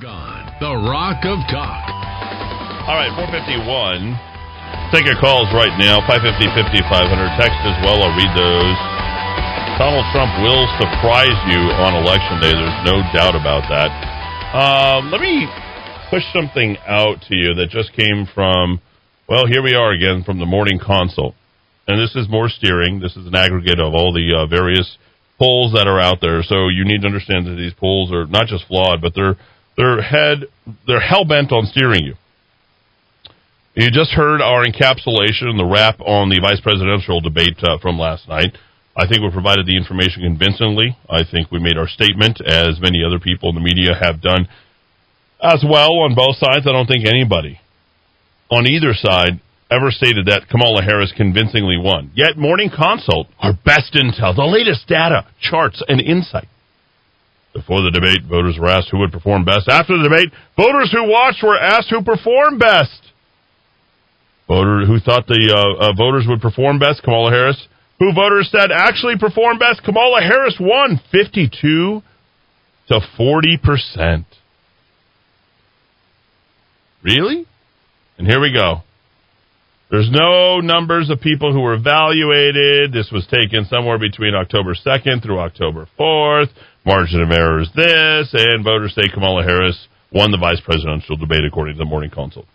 The Rock of Talk. All right, 451. Take your calls right now, 550 500. Text as well, I'll read those. Donald Trump will surprise you on Election Day. There's no doubt about that. Um, let me push something out to you that just came from, well, here we are again from the Morning Consult. And this is more steering. This is an aggregate of all the uh, various polls that are out there. So you need to understand that these polls are not just flawed, but they're they're head they're hell bent on steering you. You just heard our encapsulation, the wrap on the vice presidential debate uh, from last night. I think we provided the information convincingly. I think we made our statement, as many other people in the media have done as well on both sides. I don't think anybody on either side ever stated that Kamala Harris convincingly won. Yet, Morning Consult, our best intel, the latest data, charts, and insight. Before the debate, voters were asked who would perform best. After the debate, voters who watched were asked who performed best. Voter who thought the uh, uh, voters would perform best, Kamala Harris. Who voters said actually performed best, Kamala Harris won 52 to 40 percent. Really? And here we go. There's no numbers of people who were evaluated. This was taken somewhere between October 2nd through October 4th. Margin of error is this, and voters say Kamala Harris won the vice presidential debate according to the Morning Consult.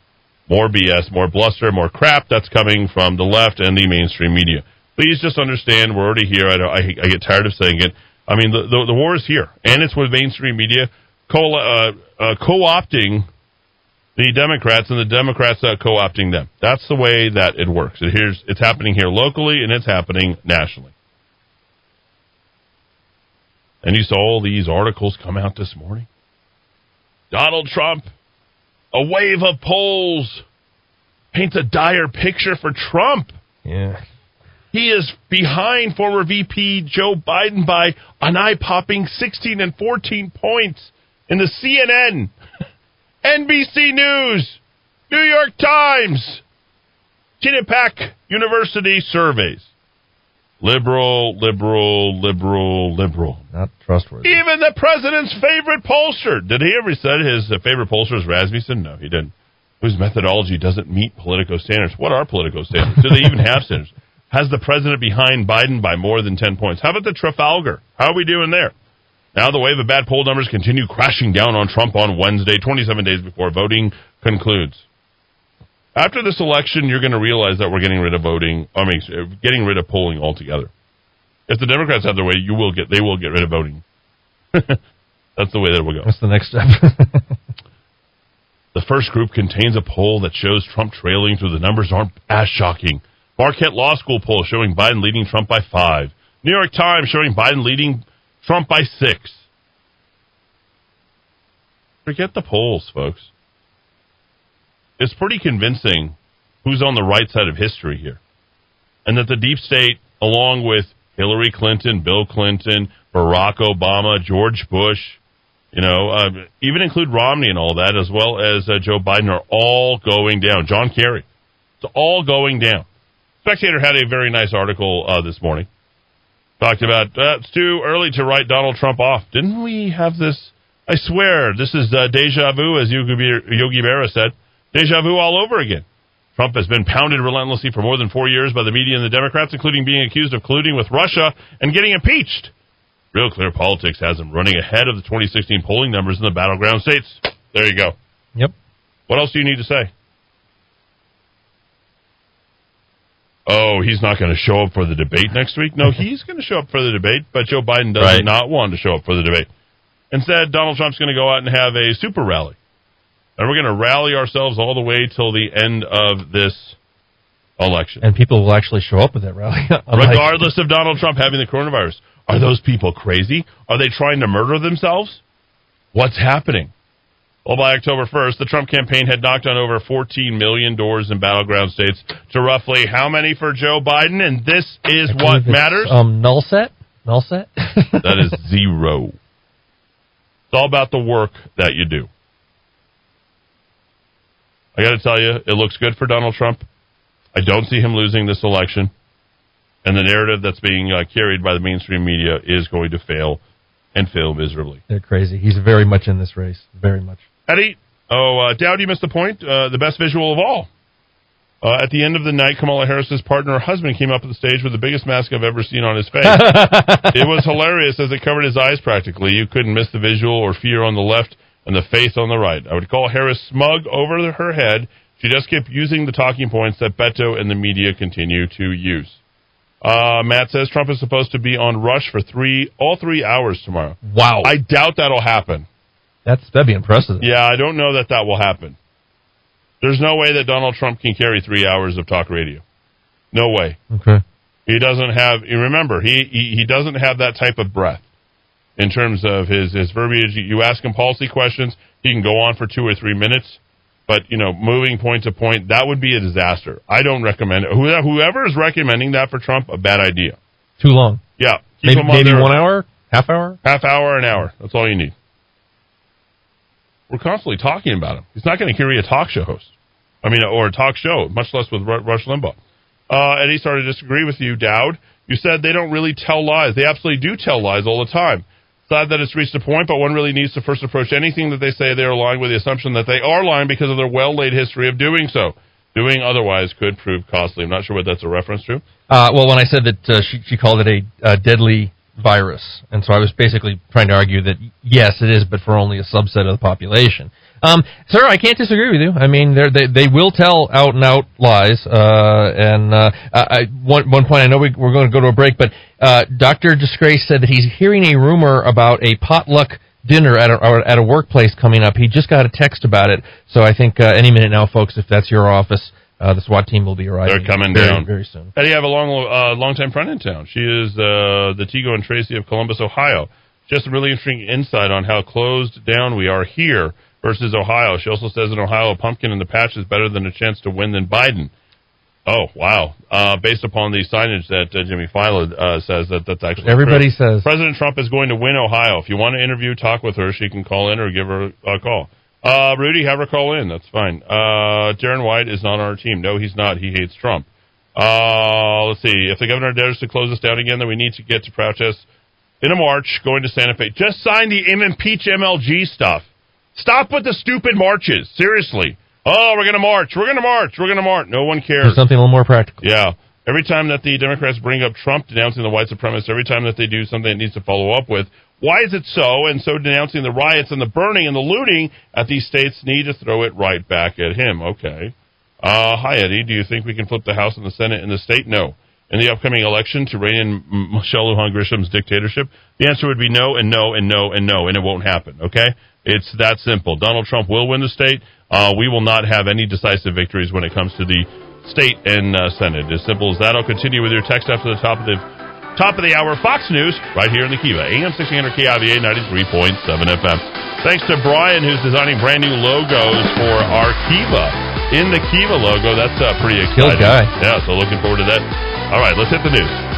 More BS, more bluster, more crap that's coming from the left and the mainstream media. Please just understand we're already here. I, I, I get tired of saying it. I mean, the, the, the war is here, and it's with mainstream media co- uh, uh, co-opting the Democrats and the Democrats are co-opting them. That's the way that it works. It here's, it's happening here locally and it's happening nationally. And you saw all these articles come out this morning. Donald Trump, a wave of polls paints a dire picture for Trump. Yeah. He is behind former VP Joe Biden by an eye-popping 16 and 14 points in the CNN NBC News, New York Times, Quinnipiac University surveys. Liberal, liberal, liberal, liberal. Not trustworthy. Even the president's favorite pollster. Did he ever say his uh, favorite pollster is Rasmussen? No, he didn't. Whose methodology doesn't meet Politico standards. What are Politico standards? Do they even have standards? Has the president behind Biden by more than 10 points? How about the Trafalgar? How are we doing there? Now the wave of bad poll numbers continue crashing down on Trump on Wednesday, 27 days before voting concludes. After this election, you're going to realize that we're getting rid of voting. I mean, uh, getting rid of polling altogether. If the Democrats have their way, you will get. They will get rid of voting. That's the way that it will go. What's the next step? the first group contains a poll that shows Trump trailing, so the numbers aren't as shocking. Marquette Law School poll showing Biden leading Trump by five. New York Times showing Biden leading Trump by six. Forget the polls, folks. It's pretty convincing who's on the right side of history here. And that the deep state, along with Hillary Clinton, Bill Clinton, Barack Obama, George Bush, you know, uh, even include Romney and all that, as well as uh, Joe Biden, are all going down. John Kerry. It's all going down. Spectator had a very nice article uh, this morning talked about uh, it's too early to write Donald Trump off. Didn't we have this? I swear, this is uh, deja vu, as Yogi Berra said. Deja vu all over again. Trump has been pounded relentlessly for more than four years by the media and the Democrats, including being accused of colluding with Russia and getting impeached. Real Clear Politics has him running ahead of the 2016 polling numbers in the battleground states. There you go. Yep. What else do you need to say? Oh, he's not going to show up for the debate next week. No, he's going to show up for the debate, but Joe Biden does right. not want to show up for the debate. Instead, Donald Trump's going to go out and have a super rally. And we're going to rally ourselves all the way till the end of this election. And people will actually show up at that rally. Regardless of Donald Trump having the coronavirus. Are those people crazy? Are they trying to murder themselves? What's happening? Well, by October 1st, the Trump campaign had knocked on over 14 million doors in battleground states to roughly how many for Joe Biden? And this is what matters. Um, null set? Null set? that is zero. It's all about the work that you do. I got to tell you, it looks good for Donald Trump. I don't see him losing this election. And the narrative that's being uh, carried by the mainstream media is going to fail and fail miserably. They're crazy. He's very much in this race. Very much. Eddy, oh, uh, Dowd, you missed the point. Uh, the best visual of all. Uh, at the end of the night, Kamala Harris's partner, her husband, came up on the stage with the biggest mask I've ever seen on his face. it was hilarious as it covered his eyes practically. You couldn't miss the visual or fear on the left and the face on the right. I would call Harris smug over her head. She just kept using the talking points that Beto and the media continue to use. Uh, Matt says Trump is supposed to be on Rush for three, all three hours tomorrow. Wow. I doubt that'll happen. That's that'd be impressive. Yeah, I don't know that that will happen. There's no way that Donald Trump can carry three hours of talk radio. No way. Okay. He doesn't have. You remember, he, he he doesn't have that type of breath in terms of his his verbiage. You ask him policy questions, he can go on for two or three minutes. But you know, moving point to point, that would be a disaster. I don't recommend it. Whoever is recommending that for Trump, a bad idea. Too long. Yeah, maybe maybe one hour, half hour, half hour, an hour. That's all you need. We're constantly talking about him. He's not going to carry a talk show host. I mean, or a talk show, much less with Rush Limbaugh. Uh, Eddy started to disagree with you, Dowd. You said they don't really tell lies. They absolutely do tell lies all the time. Sad that it's reached a point, but one really needs to first approach anything that they say they are lying with the assumption that they are lying because of their well laid history of doing so. Doing otherwise could prove costly. I'm not sure what that's a reference to. Uh, well, when I said that uh, she, she called it a deadly virus, and so I was basically trying to argue that yes, it is, but for only a subset of the population. Um, sir, I can't disagree with you. I mean, they they will tell out and out lies. Uh, and uh, I, one one point, I know we, we're going to go to a break, but uh, Doctor Disgrace said that he's hearing a rumor about a potluck dinner at a, at a workplace coming up. He just got a text about it, so I think uh, any minute now, folks, if that's your office. Uh, the SWAT team will be arriving. They're coming very, down very soon. Eddy, I have a long, uh, long time friend in town. She is uh, the Tigo and Tracy of Columbus, Ohio. Just a really interesting insight on how closed down we are here versus Ohio. She also says in Ohio, a pumpkin in the patch is better than a chance to win than Biden. Oh wow! Uh, based upon the signage that uh, Jimmy Fila uh, says that that's actually everybody true. says President Trump is going to win Ohio. If you want to interview, talk with her. She can call in or give her a call. Uh, Rudy, have her call in. That's fine. Uh, Darren White is not on our team. No, he's not. He hates Trump. Uh, let's see. If the governor dares to close us down again, then we need to get to protest in a march going to Santa Fe. Just sign the impeach MLG stuff. Stop with the stupid marches. Seriously. Oh, we're going to march. We're going to march. We're going to march. No one cares. Do something a little more practical. Yeah. Every time that the Democrats bring up Trump denouncing the white supremacists, every time that they do something it needs to follow up with, why is it so? And so denouncing the riots and the burning and the looting at these states need to throw it right back at him. Okay. Uh, hi, Eddy. Do you think we can flip the House and the Senate in the state? No. In the upcoming election to rein in Michelle Lujan Grisham's dictatorship? The answer would be no and no and no and no, and it won't happen. Okay? It's that simple. Donald Trump will win the state. Uh, we will not have any decisive victories when it comes to the state and uh, Senate. As simple as that. I'll continue with your text after the top of the top of the hour. Fox News right here in the Kiva, AM 1600 KIVA 93.7 FM. Thanks to Brian, who's designing brand new logos for our Kiva. In the Kiva logo, that's uh, pretty exciting. Guy. Yeah, so looking forward to that. All right, let's hit the news.